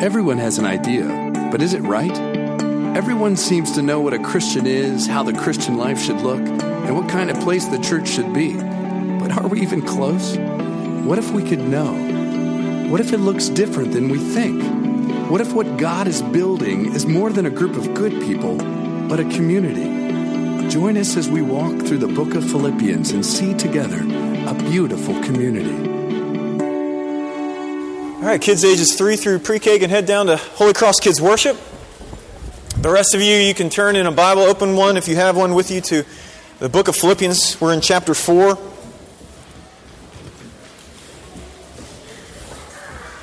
Everyone has an idea, but is it right? Everyone seems to know what a Christian is, how the Christian life should look, and what kind of place the church should be. But are we even close? What if we could know? What if it looks different than we think? What if what God is building is more than a group of good people, but a community? Join us as we walk through the book of Philippians and see together a beautiful community. All right, kids ages 3 through pre K can head down to Holy Cross Kids Worship. The rest of you, you can turn in a Bible, open one if you have one with you to the book of Philippians. We're in chapter 4.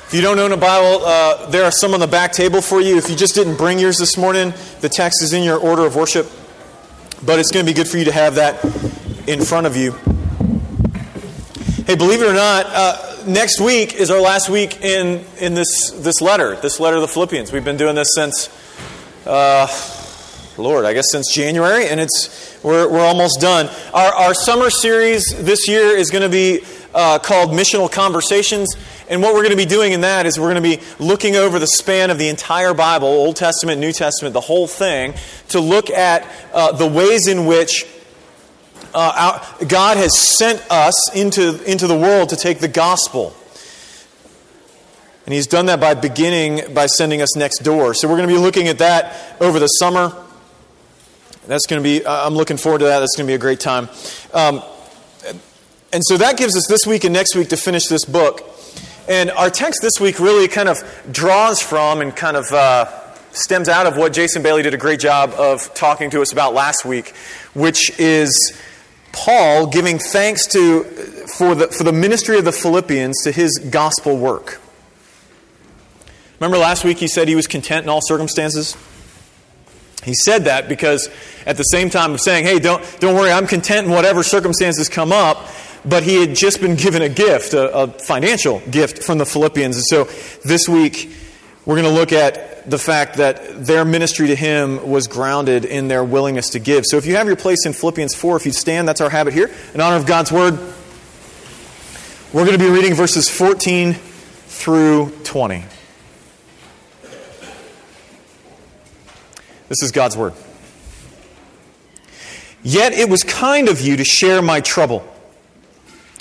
If you don't own a Bible, uh, there are some on the back table for you. If you just didn't bring yours this morning, the text is in your order of worship. But it's going to be good for you to have that in front of you. Hey, believe it or not, uh, next week is our last week in, in this, this letter, this letter of the Philippians. We've been doing this since, uh, Lord, I guess since January, and it's, we're, we're almost done. Our, our summer series this year is going to be uh, called Missional Conversations. And what we're going to be doing in that is we're going to be looking over the span of the entire Bible, Old Testament, New Testament, the whole thing, to look at uh, the ways in which uh, our, God has sent us into, into the world to take the gospel. And He's done that by beginning by sending us next door. So we're going to be looking at that over the summer. That's going to be, I'm looking forward to that. That's going to be a great time. Um, and so that gives us this week and next week to finish this book. And our text this week really kind of draws from and kind of uh, stems out of what Jason Bailey did a great job of talking to us about last week, which is Paul giving thanks to, for, the, for the ministry of the Philippians to his gospel work. Remember last week he said he was content in all circumstances? He said that because at the same time of saying, hey, don't, don't worry, I'm content in whatever circumstances come up, but he had just been given a gift, a, a financial gift from the Philippians. And so this week, we're going to look at the fact that their ministry to him was grounded in their willingness to give. So if you have your place in Philippians 4, if you stand, that's our habit here. In honor of God's word, we're going to be reading verses 14 through 20. This is God's word. Yet it was kind of you to share my trouble.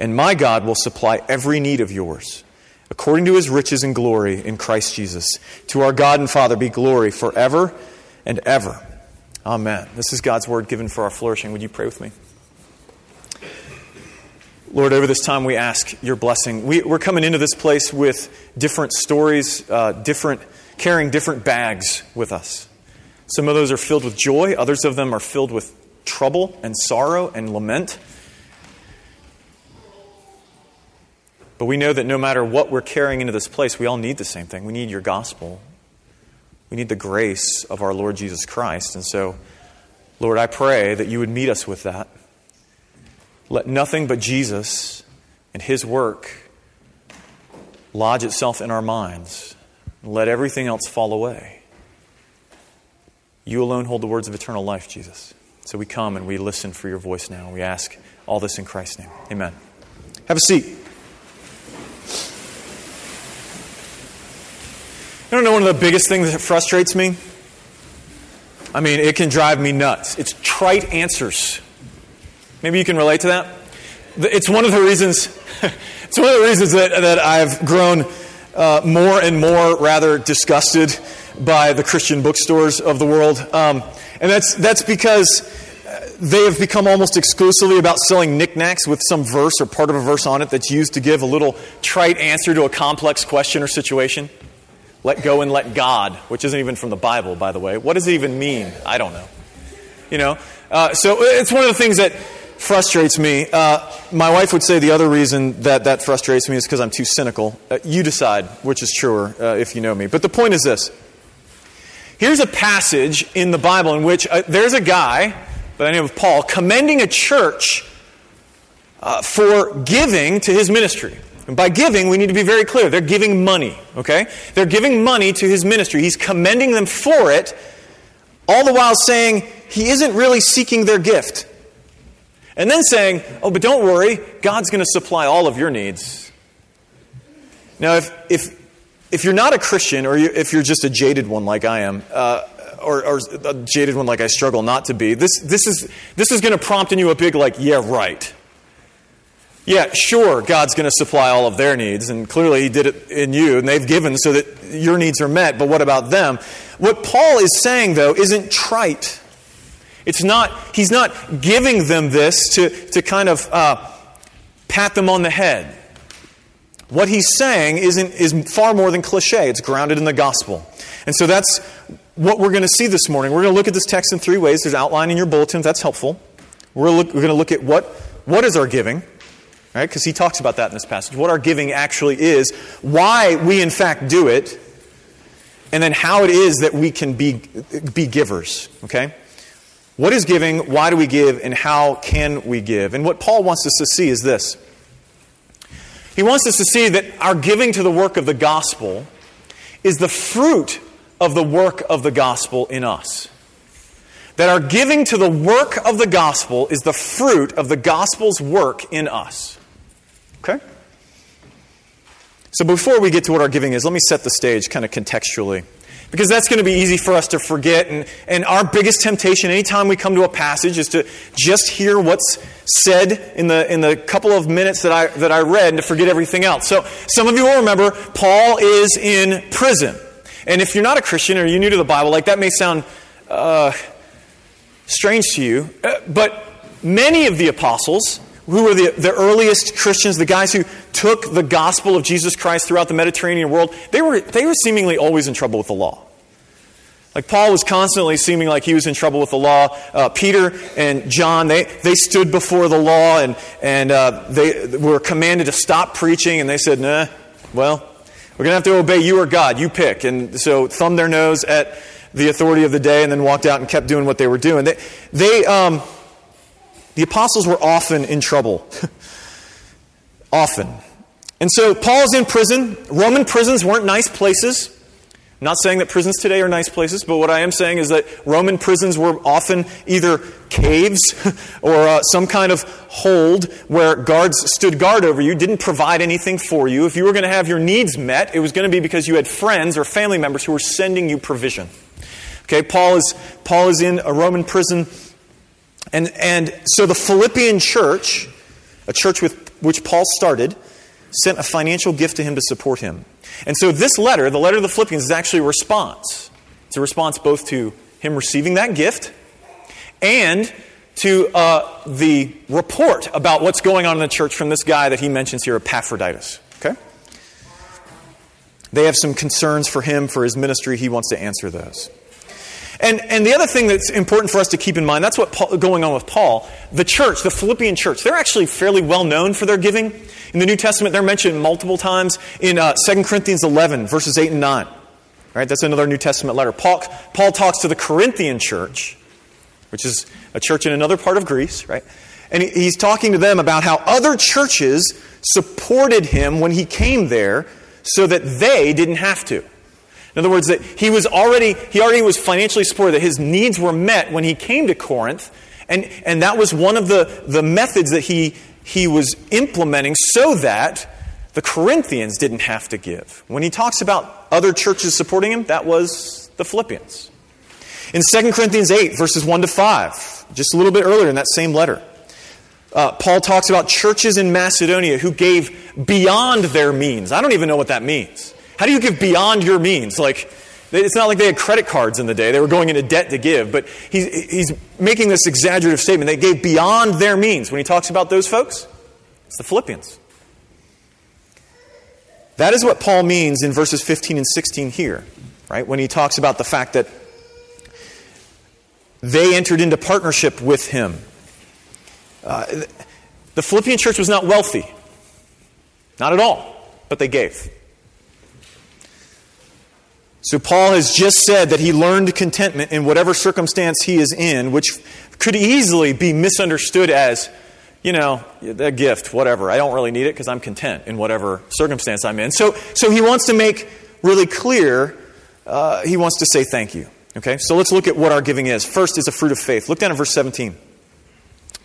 and my God will supply every need of yours according to his riches and glory in Christ Jesus. To our God and Father be glory forever and ever. Amen. This is God's word given for our flourishing. Would you pray with me? Lord, over this time we ask your blessing. We, are coming into this place with different stories, uh, different, carrying different bags with us. Some of those are filled with joy, others of them are filled with trouble and sorrow and lament. But we know that no matter what we're carrying into this place, we all need the same thing. We need your gospel. We need the grace of our Lord Jesus Christ. And so, Lord, I pray that you would meet us with that. Let nothing but Jesus and his work lodge itself in our minds. Let everything else fall away. You alone hold the words of eternal life, Jesus. So we come and we listen for your voice now. We ask all this in Christ's name. Amen. Have a seat. I don't know one of the biggest things that frustrates me? I mean, it can drive me nuts. It's trite answers. Maybe you can relate to that? It's one of the reasons, it's one of the reasons that, that I've grown uh, more and more rather disgusted by the Christian bookstores of the world. Um, and that's, that's because they have become almost exclusively about selling knickknacks with some verse or part of a verse on it that's used to give a little trite answer to a complex question or situation. Let go and let God, which isn't even from the Bible, by the way. What does it even mean? I don't know. You know? Uh, so it's one of the things that frustrates me. Uh, my wife would say the other reason that that frustrates me is because I'm too cynical. Uh, you decide which is truer uh, if you know me. But the point is this Here's a passage in the Bible in which uh, there's a guy by the name of Paul commending a church uh, for giving to his ministry. And by giving, we need to be very clear. They're giving money, okay? They're giving money to his ministry. He's commending them for it, all the while saying he isn't really seeking their gift. And then saying, oh, but don't worry, God's going to supply all of your needs. Now, if, if, if you're not a Christian, or you, if you're just a jaded one like I am, uh, or, or, a jaded one like I struggle not to be, this, this is, this is going to prompt in you a big, like, yeah, right. Yeah, sure, God's going to supply all of their needs, and clearly He did it in you, and they've given so that your needs are met, but what about them? What Paul is saying, though, isn't trite. It's not, he's not giving them this to, to kind of uh, pat them on the head. What he's saying isn't, is far more than cliche, it's grounded in the gospel. And so that's what we're going to see this morning. We're going to look at this text in three ways. There's outline in your bulletin, that's helpful. We're, look, we're going to look at what, what is our giving, right? Because he talks about that in this passage. What our giving actually is, why we in fact do it, and then how it is that we can be, be givers, okay? What is giving? Why do we give? And how can we give? And what Paul wants us to see is this. He wants us to see that our giving to the work of the gospel is the fruit of the work of the gospel in us. That our giving to the work of the gospel is the fruit of the gospel's work in us. So before we get to what our giving is, let me set the stage kind of contextually because that's going to be easy for us to forget. And, and our biggest temptation anytime we come to a passage is to just hear what's said in the, in the couple of minutes that I, that I read and to forget everything else. So some of you will remember Paul is in prison. And if you're not a Christian or you're new to the Bible, like that may sound uh, strange to you, uh, but many of the apostles who were the, the earliest Christians, the guys who took the gospel of Jesus Christ throughout the Mediterranean world, they were, they were seemingly always in trouble with the law. Like Paul was constantly seeming like he was in trouble with the law. Uh, Peter and John, they, they stood before the law and, and uh, they were commanded to stop preaching, and they said, nah, well, we're going to have to obey you or God. You pick. And so thumbed their nose at the authority of the day and then walked out and kept doing what they were doing. They, they um, the apostles were often in trouble. often. And so Paul's in prison. Roman prisons weren't nice places. I'm not saying that prisons today are nice places, but what I am saying is that Roman prisons were often either caves or uh, some kind of hold where guards stood guard over you, didn't provide anything for you. If you were going to have your needs met, it was going to be because you had friends or family members who were sending you provision. Okay, Paul is, Paul is in a Roman prison and, and so the Philippian church, a church with which Paul started, sent a financial gift to him to support him. And so this letter, the letter of the Philippians, is actually a response. It's a response both to him receiving that gift and to uh, the report about what's going on in the church from this guy that he mentions here, Epaphroditus. Okay? They have some concerns for him, for his ministry. He wants to answer those. And, and the other thing that's important for us to keep in mind, that's what's going on with Paul. The church, the Philippian church, they're actually fairly well known for their giving. In the New Testament, they're mentioned multiple times in uh, 2 Corinthians 11, verses 8 and 9. Right, that's another New Testament letter. Paul, Paul talks to the Corinthian church, which is a church in another part of Greece, right? And he's talking to them about how other churches supported him when he came there so that they didn't have to. In other words, that he was already, he already was financially supported, that his needs were met when he came to Corinth. And, and that was one of the, the methods that he, he was implementing so that the Corinthians didn't have to give. When he talks about other churches supporting him, that was the Philippians. In 2 Corinthians 8, verses 1 to 5, just a little bit earlier in that same letter, uh, Paul talks about churches in Macedonia who gave beyond their means. I don't even know what that means. How do you give beyond your means? Like, it's not like they had credit cards in the day. They were going into debt to give. But he's, he's making this exaggerative statement. They gave beyond their means. When he talks about those folks, it's the Philippians. That is what Paul means in verses 15 and 16 here, right? When he talks about the fact that they entered into partnership with him. Uh, the Philippian church was not wealthy, not at all, but they gave. So, Paul has just said that he learned contentment in whatever circumstance he is in, which could easily be misunderstood as, you know, a gift, whatever. I don't really need it because I'm content in whatever circumstance I'm in. So, so he wants to make really clear, uh, he wants to say thank you. Okay, so let's look at what our giving is. First is a fruit of faith. Look down at verse 17.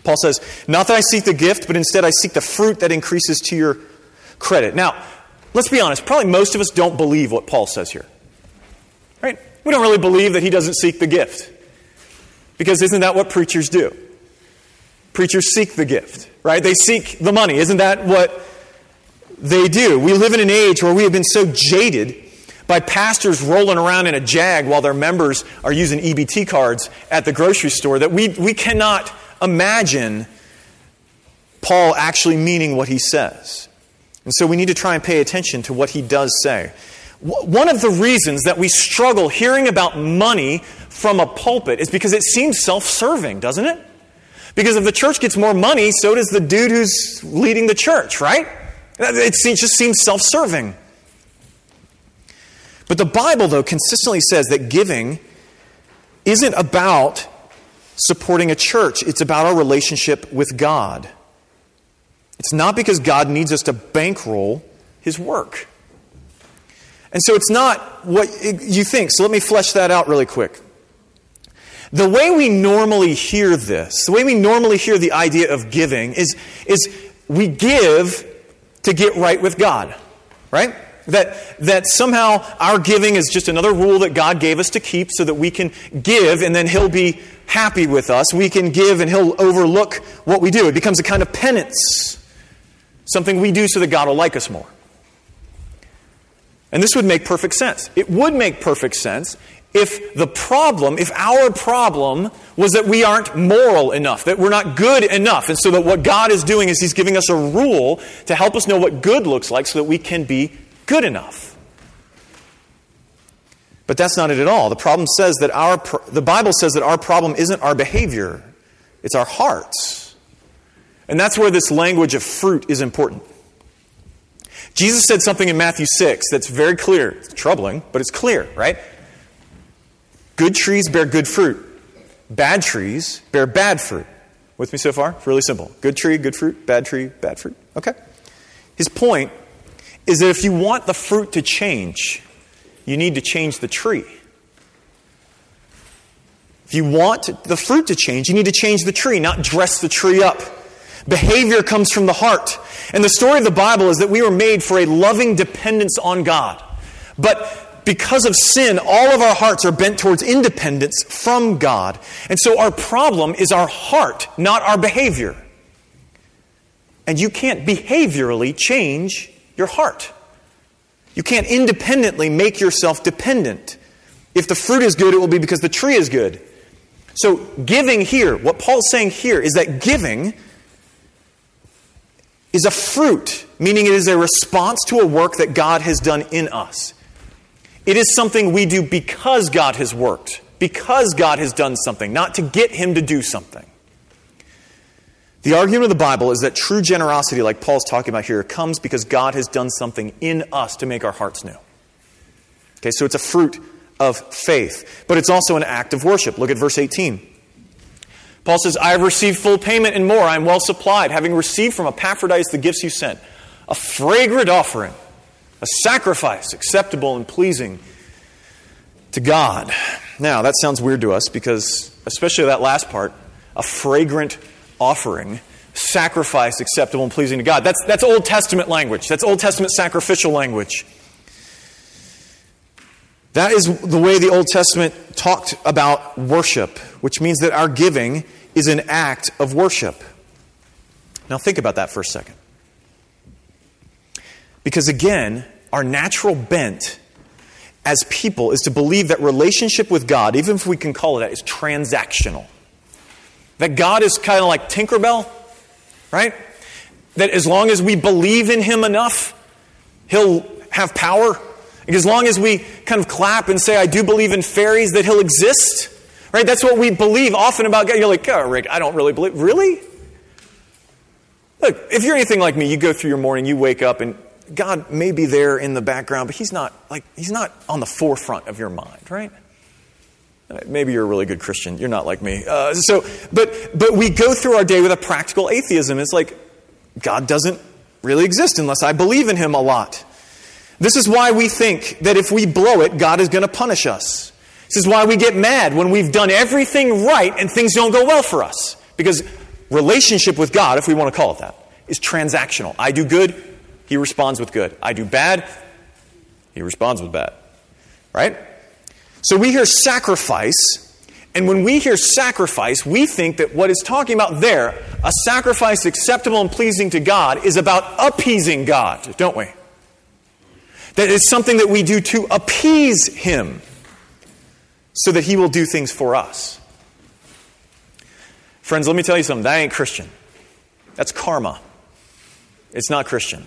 Paul says, Not that I seek the gift, but instead I seek the fruit that increases to your credit. Now, let's be honest, probably most of us don't believe what Paul says here. Right? We don't really believe that he doesn't seek the gift. Because isn't that what preachers do? Preachers seek the gift, right? They seek the money. Isn't that what they do? We live in an age where we have been so jaded by pastors rolling around in a jag while their members are using EBT cards at the grocery store that we, we cannot imagine Paul actually meaning what he says. And so we need to try and pay attention to what he does say. One of the reasons that we struggle hearing about money from a pulpit is because it seems self serving, doesn't it? Because if the church gets more money, so does the dude who's leading the church, right? It just seems self serving. But the Bible, though, consistently says that giving isn't about supporting a church, it's about our relationship with God. It's not because God needs us to bankroll his work. And so it's not what you think. So let me flesh that out really quick. The way we normally hear this, the way we normally hear the idea of giving is, is we give to get right with God, right? That, that somehow our giving is just another rule that God gave us to keep so that we can give and then He'll be happy with us. We can give and He'll overlook what we do. It becomes a kind of penance, something we do so that God will like us more. And this would make perfect sense. It would make perfect sense if the problem, if our problem was that we aren't moral enough, that we're not good enough. And so that what God is doing is He's giving us a rule to help us know what good looks like so that we can be good enough. But that's not it at all. The problem says that our the Bible says that our problem isn't our behavior, it's our hearts. And that's where this language of fruit is important. Jesus said something in Matthew 6 that's very clear. It's troubling, but it's clear, right? Good trees bear good fruit. Bad trees bear bad fruit. With me so far? Really simple. Good tree, good fruit. Bad tree, bad fruit. Okay? His point is that if you want the fruit to change, you need to change the tree. If you want the fruit to change, you need to change the tree, not dress the tree up. Behavior comes from the heart. And the story of the Bible is that we were made for a loving dependence on God. But because of sin, all of our hearts are bent towards independence from God. And so our problem is our heart, not our behavior. And you can't behaviorally change your heart. You can't independently make yourself dependent. If the fruit is good, it will be because the tree is good. So, giving here, what Paul's saying here is that giving is a fruit, meaning it is a response to a work that God has done in us. It is something we do because God has worked, because God has done something, not to get Him to do something. The argument of the Bible is that true generosity, like Paul's talking about here, comes because God has done something in us to make our hearts new. Okay, so it's a fruit of faith, but it's also an act of worship. Look at verse 18. Paul says, I have received full payment and more. I am well supplied, having received from Epaphroditus the gifts you sent a fragrant offering, a sacrifice acceptable and pleasing to God. Now, that sounds weird to us because, especially that last part, a fragrant offering, sacrifice acceptable and pleasing to God. That's, that's Old Testament language. That's Old Testament sacrificial language. That is the way the Old Testament talked about worship, which means that our giving is an act of worship. Now, think about that for a second. Because again, our natural bent as people is to believe that relationship with God, even if we can call it that, is transactional. That God is kind of like Tinkerbell, right? That as long as we believe in Him enough, He'll have power. As long as we kind of clap and say, I do believe in fairies, that He'll exist. Right? That's what we believe often about God. You're like, oh, Rick, I don't really believe. Really? Look, if you're anything like me, you go through your morning, you wake up, and God may be there in the background, but He's not like He's not on the forefront of your mind, right? Maybe you're a really good Christian. You're not like me. Uh, so, but but we go through our day with a practical atheism. It's like God doesn't really exist unless I believe in Him a lot. This is why we think that if we blow it, God is going to punish us. This is why we get mad when we've done everything right and things don't go well for us. Because relationship with God, if we want to call it that, is transactional. I do good, He responds with good. I do bad, He responds with bad. Right? So we hear sacrifice, and when we hear sacrifice, we think that what is talking about there, a sacrifice acceptable and pleasing to God, is about appeasing God, don't we? That is something that we do to appease Him so that He will do things for us. Friends, let me tell you something. That ain't Christian. That's karma. It's not Christian.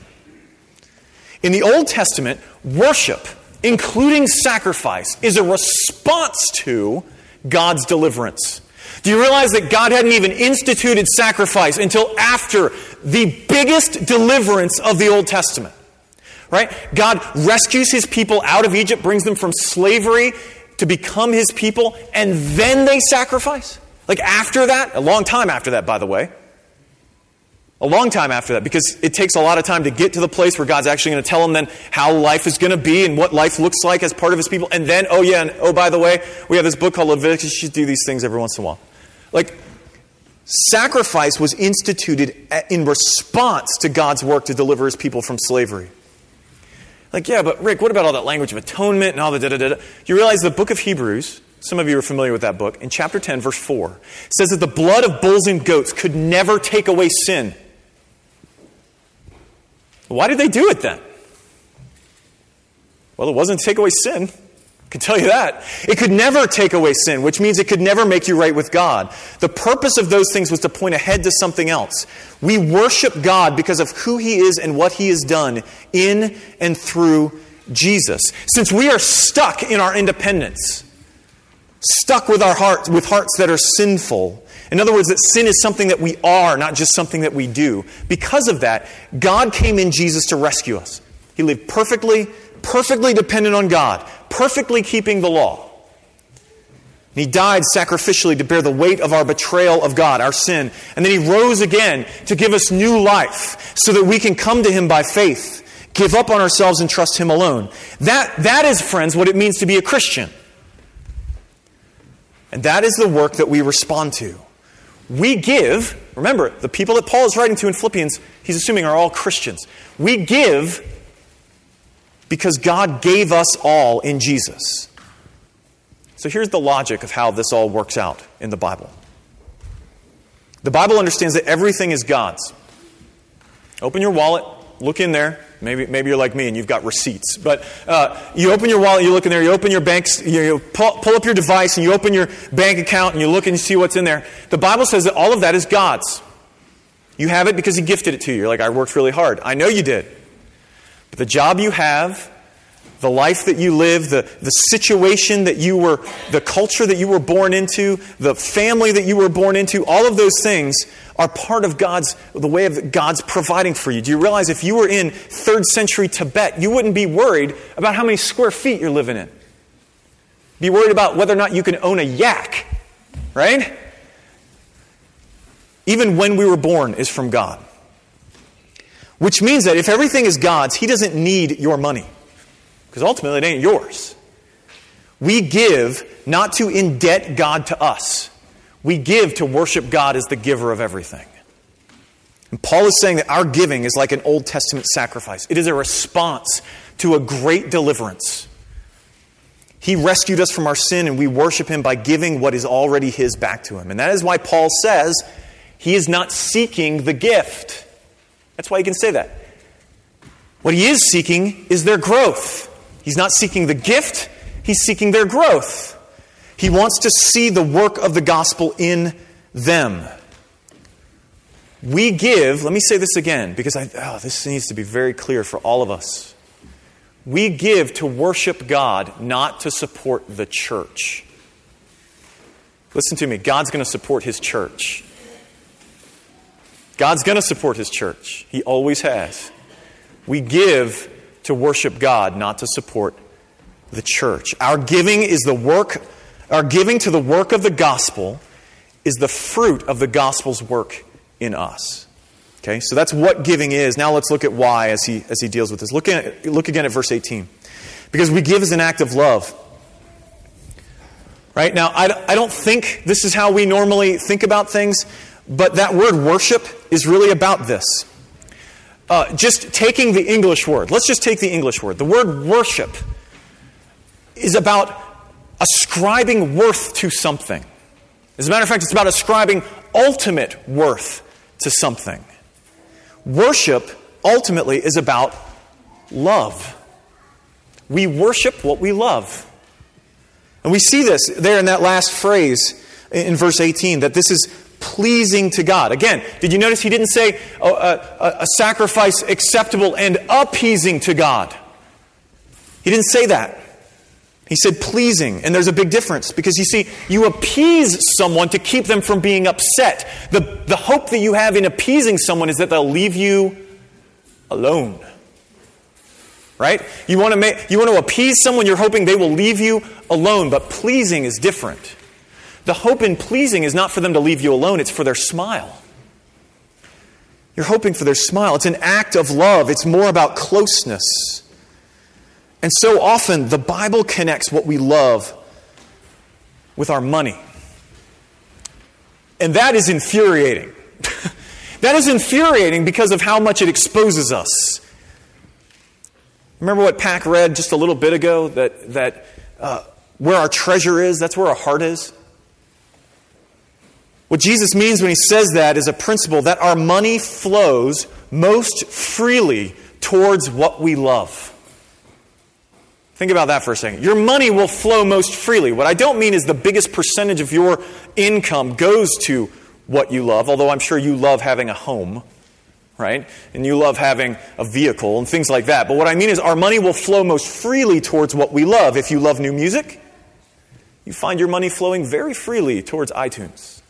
In the Old Testament, worship, including sacrifice, is a response to God's deliverance. Do you realize that God hadn't even instituted sacrifice until after the biggest deliverance of the Old Testament? Right? God rescues his people out of Egypt, brings them from slavery to become his people, and then they sacrifice? Like after that, a long time after that, by the way. A long time after that, because it takes a lot of time to get to the place where God's actually going to tell them then how life is going to be and what life looks like as part of his people. And then, oh yeah, and oh, by the way, we have this book called Leviticus. You should do these things every once in a while. Like, sacrifice was instituted in response to God's work to deliver his people from slavery. Like, yeah, but Rick, what about all that language of atonement and all the da da da? You realize the book of Hebrews, some of you are familiar with that book, in chapter 10, verse 4, says that the blood of bulls and goats could never take away sin. Why did they do it then? Well, it wasn't to take away sin. I can tell you that. It could never take away sin, which means it could never make you right with God. The purpose of those things was to point ahead to something else. We worship God because of who He is and what He has done in and through Jesus. Since we are stuck in our independence, stuck with our hearts with hearts that are sinful. In other words, that sin is something that we are, not just something that we do. Because of that, God came in Jesus to rescue us. He lived perfectly, perfectly dependent on God, perfectly keeping the law. And he died sacrificially to bear the weight of our betrayal of God, our sin. And then he rose again to give us new life so that we can come to him by faith, give up on ourselves and trust him alone. That, that is, friends, what it means to be a Christian. And that is the work that we respond to. We give, remember, the people that Paul is writing to in Philippians, he's assuming are all Christians. We give because God gave us all in Jesus. So here's the logic of how this all works out in the Bible. The Bible understands that everything is God's. Open your wallet, look in there. Maybe, maybe you're like me and you've got receipts. But uh, you open your wallet, you look in there, you open your banks, you, you pull, pull up your device and you open your bank account and you look and you see what's in there. The Bible says that all of that is God's. You have it because He gifted it to you. You're like, I worked really hard. I know you did. The job you have, the life that you live, the, the situation that you were, the culture that you were born into, the family that you were born into, all of those things are part of God's, the way of God's providing for you. Do you realize if you were in third century Tibet, you wouldn't be worried about how many square feet you're living in? Be worried about whether or not you can own a yak, right? Even when we were born is from God. Which means that if everything is God's, He doesn't need your money. Because ultimately it ain't yours. We give not to indebt God to us. We give to worship God as the giver of everything. And Paul is saying that our giving is like an Old Testament sacrifice. It is a response to a great deliverance. He rescued us from our sin, and we worship Him by giving what is already His back to Him. And that is why Paul says he is not seeking the gift. That's why he can say that. What he is seeking is their growth. He's not seeking the gift, he's seeking their growth. He wants to see the work of the gospel in them. We give, let me say this again because I, oh, this needs to be very clear for all of us. We give to worship God, not to support the church. Listen to me, God's going to support his church. God's going to support his church. He always has. We give to worship God, not to support the church. Our giving is the work, our giving to the work of the gospel is the fruit of the gospel's work in us. Okay, so that's what giving is. Now let's look at why as he, as he deals with this. Look, at, look again at verse 18. Because we give as an act of love. Right? Now, I, I don't think this is how we normally think about things, but that word worship is really about this. Uh, just taking the English word, let's just take the English word. The word worship is about ascribing worth to something. As a matter of fact, it's about ascribing ultimate worth to something. Worship ultimately is about love. We worship what we love. And we see this there in that last phrase in verse 18 that this is pleasing to God. Again, did you notice he didn't say a, a, a, sacrifice acceptable and appeasing to God? He didn't say that. He said pleasing, and there's a big difference because you see, you appease someone to keep them from being upset. The, the hope that you have in appeasing someone is that they'll leave you alone. Right? You want to make, you want to appease someone, you're hoping they will leave you alone, but pleasing is different. The hope in pleasing is not for them to leave you alone, it's for their smile. You're hoping for their smile. It's an act of love, it's more about closeness. And so often, the Bible connects what we love with our money. And that is infuriating. that is infuriating because of how much it exposes us. Remember what Pack read just a little bit ago? That, that uh, where our treasure is, that's where our heart is. What Jesus means when he says that is a principle that our money flows most freely towards what we love. Think about that for a second. Your money will flow most freely. What I don't mean is the biggest percentage of your income goes to what you love, although I'm sure you love having a home, right? And you love having a vehicle and things like that. But what I mean is our money will flow most freely towards what we love. If you love new music, you find your money flowing very freely towards iTunes.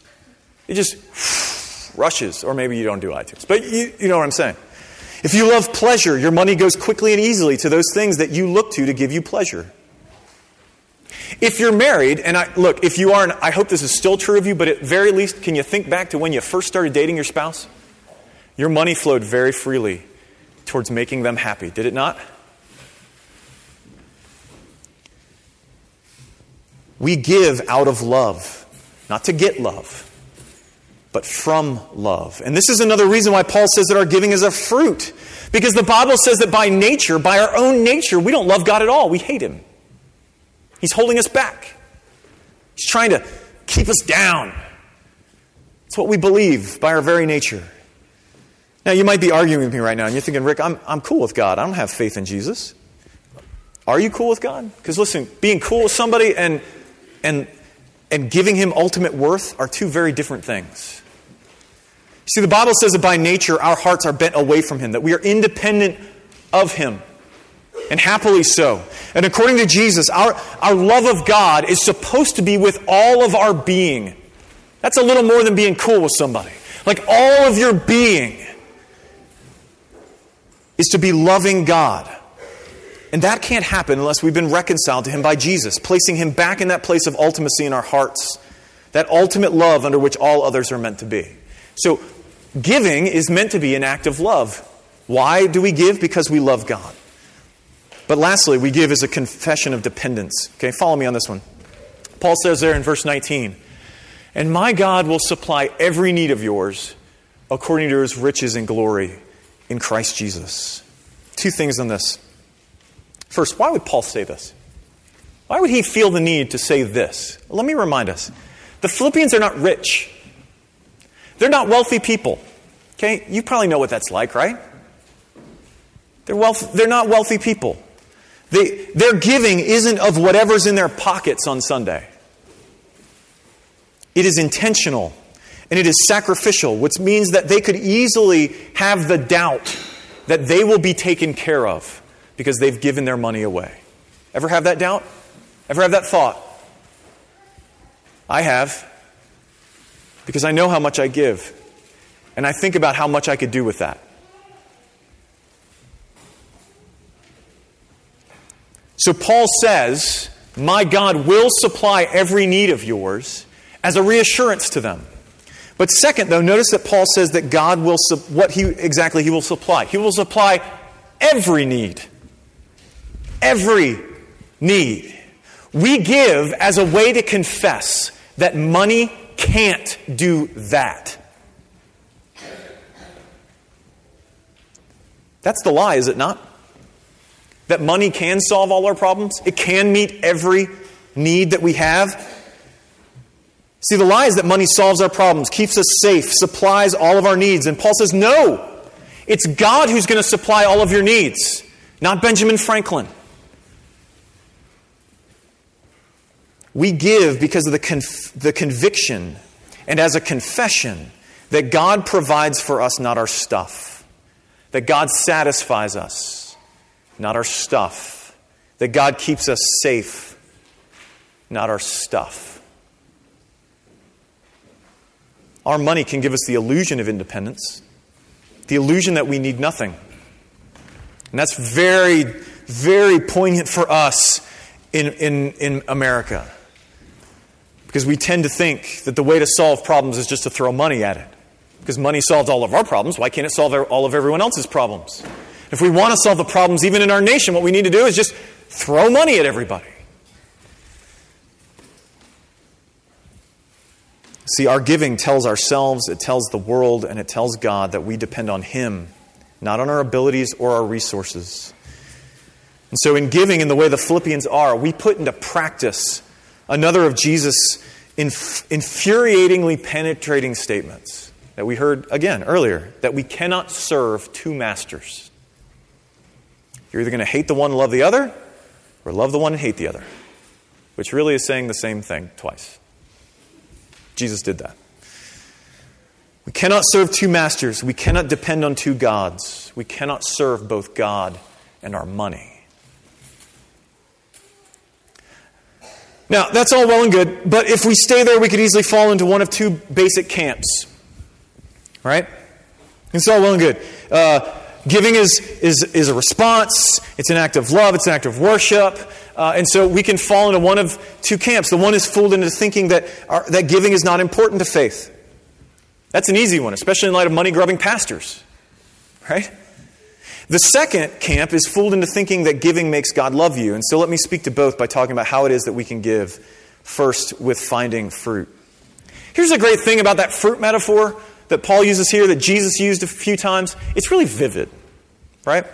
It just rushes, or maybe you don't do iTunes. But you, you know what I'm saying. If you love pleasure, your money goes quickly and easily to those things that you look to to give you pleasure. If you're married, and I, look, if you aren't, I hope this is still true of you, but at very least, can you think back to when you first started dating your spouse? Your money flowed very freely towards making them happy, did it not? We give out of love, not to get love but from love. And this is another reason why Paul says that our giving is a fruit. Because the Bible says that by nature, by our own nature, we don't love God at all. We hate Him. He's holding us back, He's trying to keep us down. It's what we believe by our very nature. Now, you might be arguing with me right now, and you're thinking, Rick, I'm, I'm cool with God. I don't have faith in Jesus. Are you cool with God? Because listen, being cool with somebody and, and, and giving Him ultimate worth are two very different things. See, the Bible says that by nature our hearts are bent away from Him, that we are independent of Him, and happily so. And according to Jesus, our, our love of God is supposed to be with all of our being. That's a little more than being cool with somebody. Like all of your being is to be loving God. And that can't happen unless we've been reconciled to Him by Jesus, placing Him back in that place of ultimacy in our hearts, that ultimate love under which all others are meant to be. So, Giving is meant to be an act of love. Why do we give? Because we love God. But lastly, we give as a confession of dependence. Okay, follow me on this one. Paul says there in verse 19, And my God will supply every need of yours according to his riches and glory in Christ Jesus. Two things on this. First, why would Paul say this? Why would he feel the need to say this? Let me remind us the Philippians are not rich. They're not wealthy people. Okay? You probably know what that's like, right? They're, wealth, they're not wealthy people. They, their giving isn't of whatever's in their pockets on Sunday. It is intentional and it is sacrificial, which means that they could easily have the doubt that they will be taken care of because they've given their money away. Ever have that doubt? Ever have that thought? I have because I know how much I give. And I think about how much I could do with that. So Paul says, My God will supply every need of yours as a reassurance to them. But second, though, notice that Paul says that God will, what he, exactly he will supply. He will supply every need. Every need. We give as a way to confess that money can't do that. That's the lie, is it not? That money can solve all our problems, it can meet every need that we have. See, the lie is that money solves our problems, keeps us safe, supplies all of our needs. And Paul says, no, it's God who's going to supply all of your needs, not Benjamin Franklin. We give because of the, conf- the conviction and as a confession that God provides for us, not our stuff. That God satisfies us, not our stuff. That God keeps us safe, not our stuff. Our money can give us the illusion of independence, the illusion that we need nothing. And that's very, very poignant for us in, in, in America. Because we tend to think that the way to solve problems is just to throw money at it. Because money solves all of our problems, why can't it solve all of everyone else's problems? If we want to solve the problems even in our nation, what we need to do is just throw money at everybody. See, our giving tells ourselves, it tells the world, and it tells God that we depend on Him, not on our abilities or our resources. And so, in giving in the way the Philippians are, we put into practice another of Jesus' inf- infuriatingly penetrating statements that we heard again earlier that we cannot serve two masters. You're either going to hate the one and love the other, or love the one and hate the other, which really is saying the same thing twice. Jesus did that. We cannot serve two masters. We cannot depend on two gods. We cannot serve both God and our money. Now, that's all well and good, but if we stay there, we could easily fall into one of two basic camps. Right? It's all well and good. Uh, giving is, is, is a response, it's an act of love, it's an act of worship. Uh, and so we can fall into one of two camps. The one is fooled into thinking that, our, that giving is not important to faith. That's an easy one, especially in light of money grubbing pastors. Right? The second camp is fooled into thinking that giving makes God love you. And so let me speak to both by talking about how it is that we can give first with finding fruit. Here's a great thing about that fruit metaphor that Paul uses here, that Jesus used a few times. It's really vivid, right?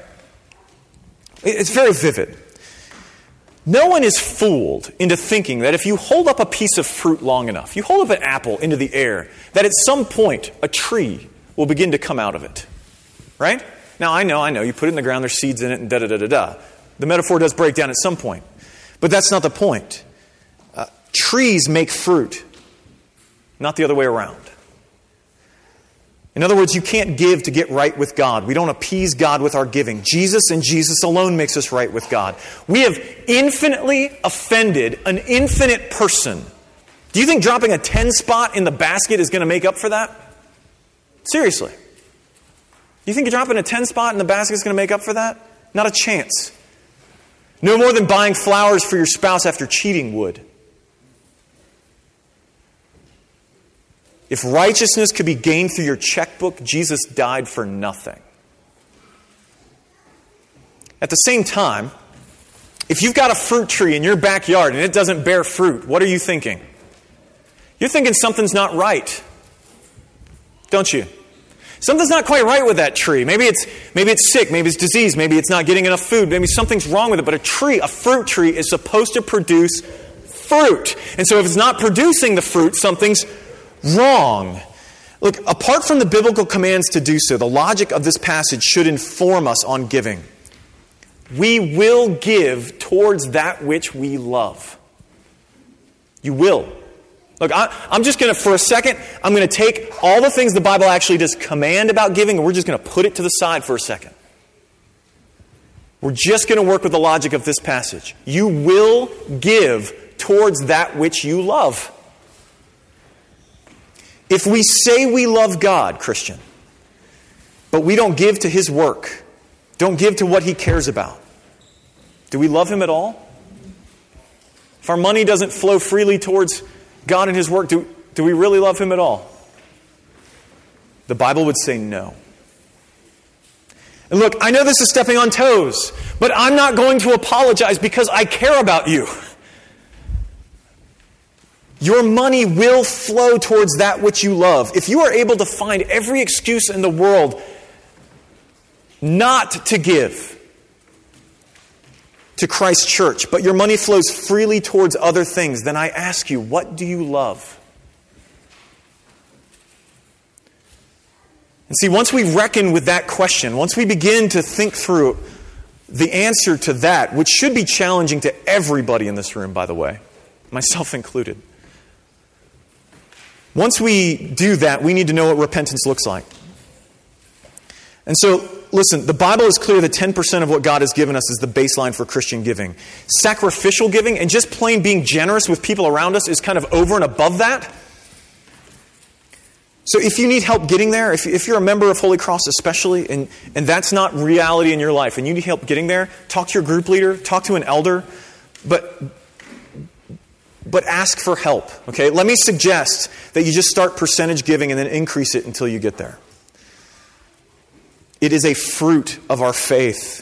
It's very vivid. No one is fooled into thinking that if you hold up a piece of fruit long enough, you hold up an apple into the air, that at some point a tree will begin to come out of it. Right? Now, I know, I know, you put it in the ground, there's seeds in it, and da da da da da. The metaphor does break down at some point. But that's not the point. Uh, trees make fruit, not the other way around. In other words, you can't give to get right with God. We don't appease God with our giving. Jesus and Jesus alone makes us right with God. We have infinitely offended an infinite person. Do you think dropping a 10 spot in the basket is going to make up for that? Seriously. You think dropping a 10 spot in the basket is going to make up for that? Not a chance. No more than buying flowers for your spouse after cheating would. If righteousness could be gained through your checkbook, Jesus died for nothing. At the same time, if you've got a fruit tree in your backyard and it doesn't bear fruit, what are you thinking? You're thinking something's not right. Don't you? Something's not quite right with that tree. Maybe it's, maybe it's sick, maybe it's diseased, maybe it's not getting enough food, maybe something's wrong with it. But a tree, a fruit tree, is supposed to produce fruit. And so if it's not producing the fruit, something's wrong. Look, apart from the biblical commands to do so, the logic of this passage should inform us on giving. We will give towards that which we love. You will. Look, I, am just going to, for a second, I'm going to take all the things the Bible actually does command about giving, and we're just going to put it to the side for a second. We're just going to work with the logic of this passage. You will give towards that which you love. If we say we love God, Christian, but we don't give to His work, don't give to what He cares about, Do we love Him at all? If our money doesn't flow freely towards God and His work, do, do we really love Him at all? The Bible would say no. And look, I know this is stepping on toes, but I'm not going to apologize because I care about you. Your money will flow towards that which you love. If you are able to find every excuse in the world not to give to Christ's church, but your money flows freely towards other things, then I ask you, what do you love? And see, once we reckon with that question, once we begin to think through the answer to that, which should be challenging to everybody in this room, by the way, myself included. Once we do that, we need to know what repentance looks like. And so, listen, the Bible is clear that 10% of what God has given us is the baseline for Christian giving. Sacrificial giving and just plain being generous with people around us is kind of over and above that. So, if you need help getting there, if, if you're a member of Holy Cross especially, and, and that's not reality in your life, and you need help getting there, talk to your group leader, talk to an elder, but, but ask for help. Okay? Let me suggest that you just start percentage giving and then increase it until you get there. It is a fruit of our faith.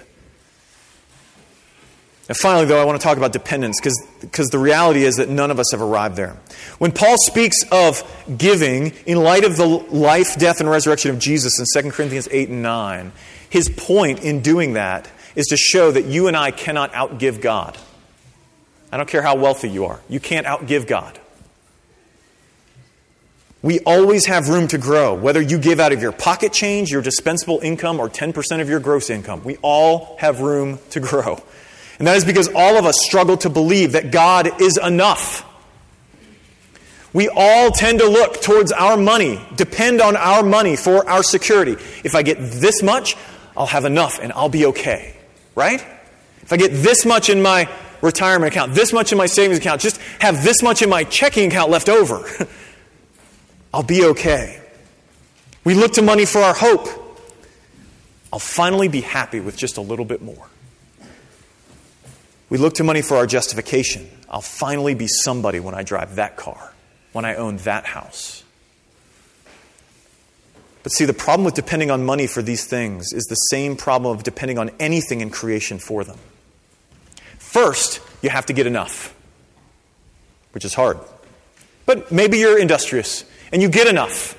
And finally, though, I want to talk about dependence because the reality is that none of us have arrived there. When Paul speaks of giving in light of the life, death, and resurrection of Jesus in 2 Corinthians 8 and 9, his point in doing that is to show that you and I cannot outgive God. I don't care how wealthy you are, you can't outgive God. We always have room to grow, whether you give out of your pocket change, your dispensable income, or 10% of your gross income. We all have room to grow. And that is because all of us struggle to believe that God is enough. We all tend to look towards our money, depend on our money for our security. If I get this much, I'll have enough and I'll be okay. Right? If I get this much in my retirement account, this much in my savings account, just have this much in my checking account left over. I'll be okay. We look to money for our hope. I'll finally be happy with just a little bit more. We look to money for our justification. I'll finally be somebody when I drive that car, when I own that house. But see, the problem with depending on money for these things is the same problem of depending on anything in creation for them. First, you have to get enough, which is hard. But maybe you're industrious and you get enough.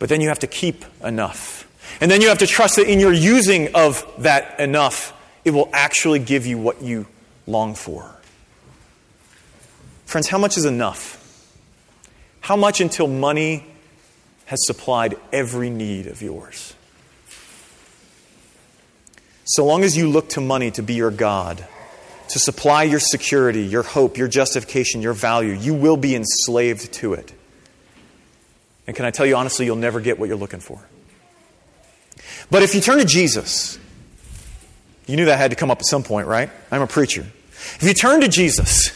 But then you have to keep enough. And then you have to trust that in your using of that enough, it will actually give you what you long for. Friends, how much is enough? How much until money has supplied every need of yours? So long as you look to money to be your God, to supply your security, your hope, your justification, your value, you will be enslaved to it. And can I tell you honestly, you'll never get what you're looking for. But if you turn to Jesus, you knew that had to come up at some point, right? I'm a preacher. If you turn to Jesus,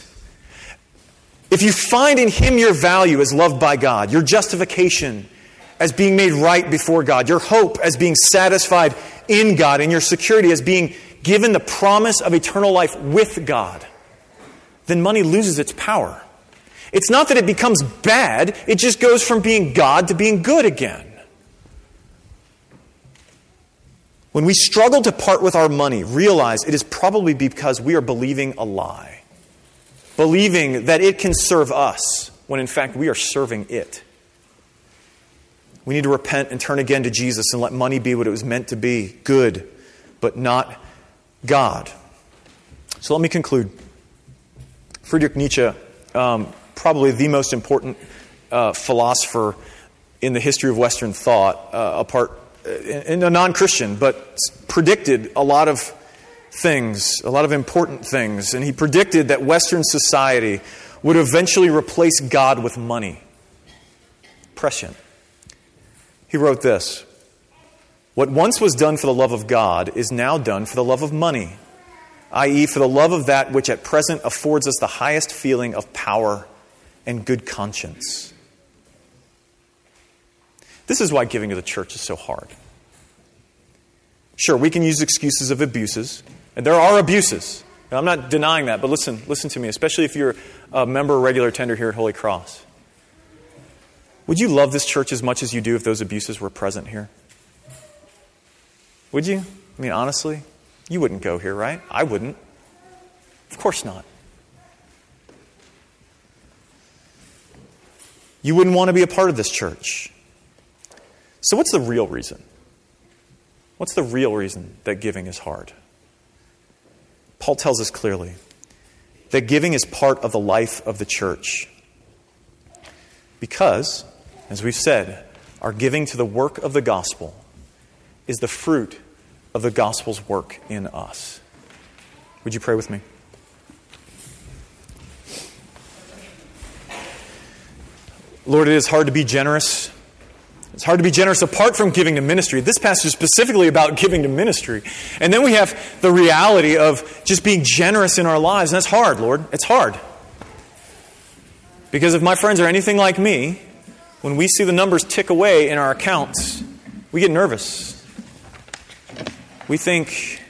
if you find in Him your value as loved by God, your justification as being made right before God, your hope as being satisfied in God, and your security as being given the promise of eternal life with God, then money loses its power. It's not that it becomes bad, it just goes from being God to being good again. When we struggle to part with our money, realize it is probably because we are believing a lie. Believing that it can serve us when in fact we are serving it. We need to repent and turn again to Jesus and let money be what it was meant to be good, but not God. So let me conclude. Friedrich Nietzsche um, probably the most important uh, philosopher in the history of Western thought, uh, apart in a non-Christian, but predicted a lot of things, a lot of important things, and he predicted that Western society would eventually replace God with money. Prescient. He wrote this. What once was done for the love of God is now done for the love of money, i.e., for the love of that which at present affords us the highest feeling of power and good conscience. This is why giving to the church is so hard. Sure, we can use excuses of abuses, and there are abuses. I'm not denying that, but listen, listen to me, especially if you're a member or regular tender here at Holy Cross. Would you love this church as much as you do if those abuses were present here? Would you? I mean, honestly, you wouldn't go here, right? I wouldn't. Of course not. You wouldn't want to be a part of this church. So, what's the real reason? What's the real reason that giving is hard? Paul tells us clearly that giving is part of the life of the church. Because, as we've said, our giving to the work of the gospel is the fruit of the gospel's work in us. Would you pray with me? Lord, it is hard to be generous it's hard to be generous apart from giving to ministry. This passage is specifically about giving to ministry. And then we have the reality of just being generous in our lives. And that's hard, Lord. It's hard. Because if my friends are anything like me, when we see the numbers tick away in our accounts, we get nervous. We think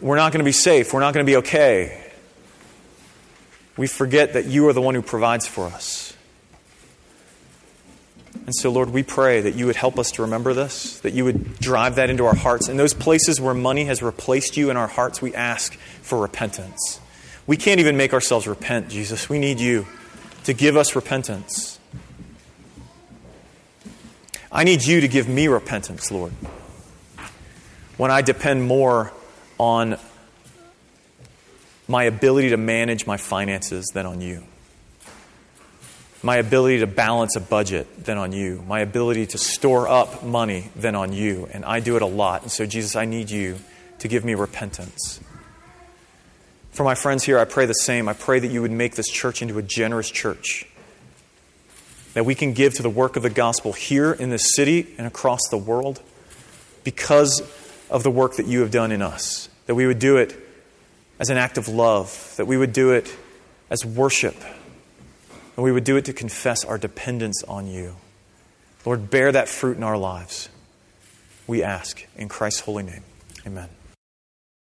we're not going to be safe, we're not going to be okay. We forget that you are the one who provides for us. And so, Lord, we pray that you would help us to remember this, that you would drive that into our hearts. In those places where money has replaced you in our hearts, we ask for repentance. We can't even make ourselves repent, Jesus. We need you to give us repentance. I need you to give me repentance, Lord. When I depend more on my ability to manage my finances than on you my ability to balance a budget than on you, my ability to store up money than on you. And I do it a lot. And so, Jesus, I need you to give me repentance. For my friends here, I pray the same. I pray that you would make this church into a generous church. That we can give to the work of the gospel here in this city and across the world because of the work that you have done in us. That we would do it as an act of love, that we would do it as worship and we would do it to confess our dependence on you. Lord, bear that fruit in our lives. We ask in Christ's holy name. Amen.